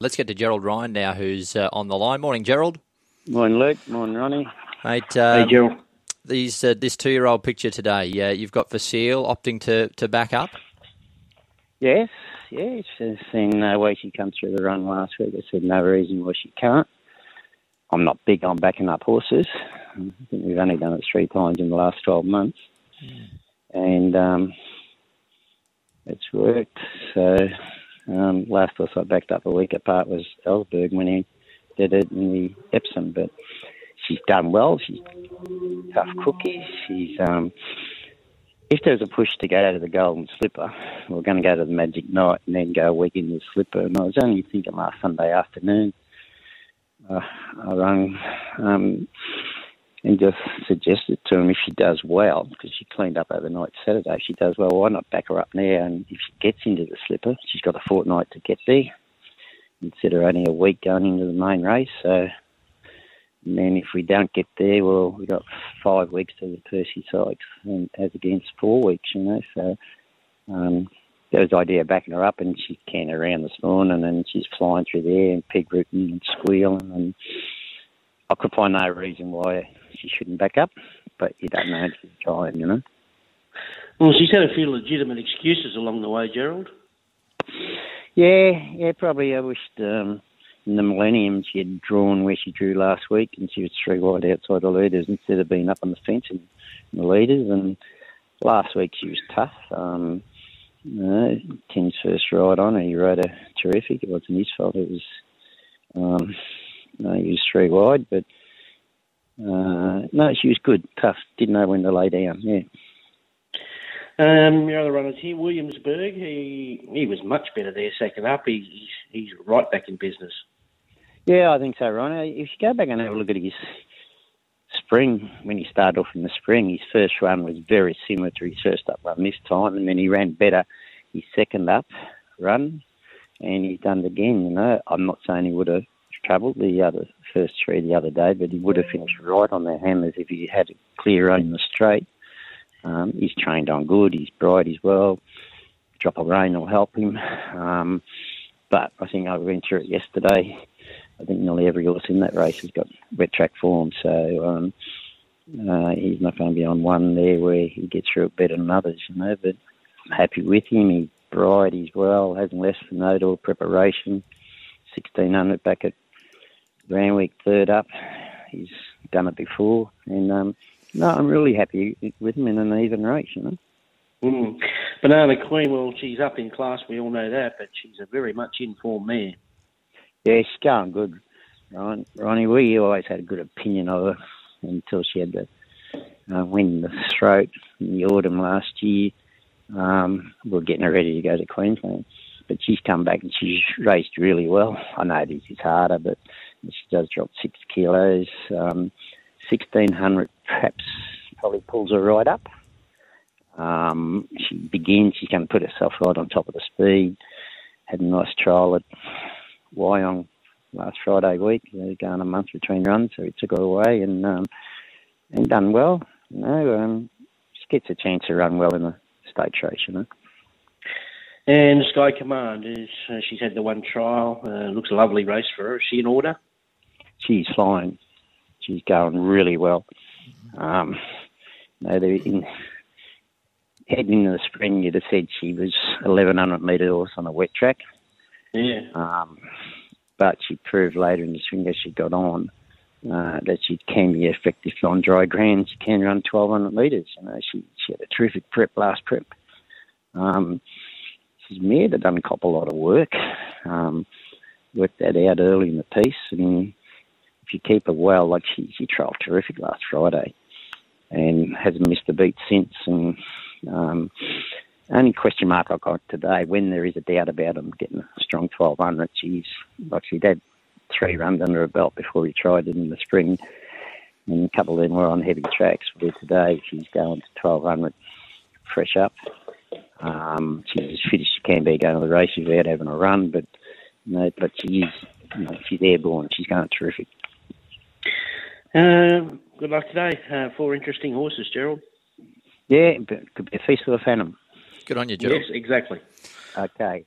Let's get to Gerald Ryan now, who's uh, on the line. Morning, Gerald. Morning, Luke. Morning, Ronnie. Mate, um, hey, Gerald. These, uh, this two-year-old picture today, yeah, you've got Vasile opting to, to back up. Yes, yes. I've seen no way she come through the run last week. I said no reason why she can't. I'm not big on backing up horses. I think we've only done it three times in the last 12 months. And um, it's worked. So um, last I backed up a week apart was Ellsberg when he did it in the Epsom. But she's done well. She's tough cookie. She's um, if there's a push to go to the Golden Slipper, we're going to go to the Magic Night and then go a week in the Slipper. And I was only thinking last Sunday afternoon, uh, I rang um, and just suggested to him if she does well, because she cleaned up overnight Saturday, if she does well, why not back her up now? And if she gets into the Slipper, she's got a fortnight to get there of only a week going into the main race. So and then if we don't get there, well, we've got five weeks to the Percy Sykes and as against four weeks, you know. So um, there was the idea of backing her up, and she came around this morning, and she's flying through there and pig rooting and squealing, and I could find no reason why she shouldn't back up, but you don't know until you try, you know. Well, she's had a few legitimate excuses along the way, Gerald. Yeah, yeah, probably. I wished um, in the Millennium she had drawn where she drew last week, and she was three wide outside the leaders instead of being up on the fence in, in the leaders. And last week she was tough. Um, you know, Tim's first ride on her, he rode a terrific. It wasn't his fault. It was, um, no, he was three wide, but uh, no, she was good, tough. Didn't know when to lay down. Yeah. Um, your other runners here, Williamsburg, he he was much better there second up. He, he's he's right back in business. Yeah, I think so, Ron. If you go back and have a look at his spring, when he started off in the spring, his first run was very similar to his first up run this time, and then he ran better his second up run, and he's done it again. You know, I'm not saying he would have travelled the other first three the other day, but he would have finished right on the hammers if he had a clear on the straight. Um, he's trained on good. He's bright as well. Drop of rain will help him. Um, but I think I went through it yesterday. I think nearly every horse in that race has got wet track form, so um, uh, he's not going to be on one there where he gets through it better than others, you know. But I'm happy with him. He's bright, he's well, hasn't left for no or preparation. 1600 back at Randwick, third up. He's done it before, and um, no, I'm really happy with him in an even race, you know. Mm. Banana Queen, well, she's up in class, we all know that, but she's a very much informed mare. Yeah, she's going good, Ron, Ronnie. We always had a good opinion of her until she had the uh, win the throat in the autumn last year. Um, we are getting her ready to go to Queensland. But she's come back and she's raced really well. I know this is harder, but she does drop six kilos. Um, 1600 perhaps probably pulls her right up. Um, she begins, going to put herself right on top of the speed. Had a nice trial at Wyong last Friday week. They're going a month between runs, so he took her away and um, and done well. You know, um, she gets a chance to run well in the state race, you know. And Sky Command is uh, she's had the one trial. Uh, looks a lovely race for her. Is she in order? She's flying. She's going really well. Um, you know, in, heading into the spring, you'd have said she was 1100 metre horse on a wet track. Yeah. Um, but she proved later in the spring as she got on uh, that she can be effective on dry ground. She can run 1200 metres. You know, she, she had a terrific prep last prep. Um, mare that done cop a lot of work. Um, worked that out early in the piece, and if you keep her well, like she she trialled terrific last Friday, and hasn't missed a beat since. And um, only question mark I got today when there is a doubt about him getting a strong 1200. She's like she'd had three runs under her belt before he tried it in the spring, and a couple of them were on heavy tracks. Where today she's going to 1200 fresh up. Um, she's as fit as she can be going to the race without having a run, but you know, but she is, you know, she's airborne. She's going terrific. Um, good luck today. Uh, four interesting horses, Gerald. Yeah, could be a feast of a phantom. Good on you, Gerald. Yes, exactly. Okay.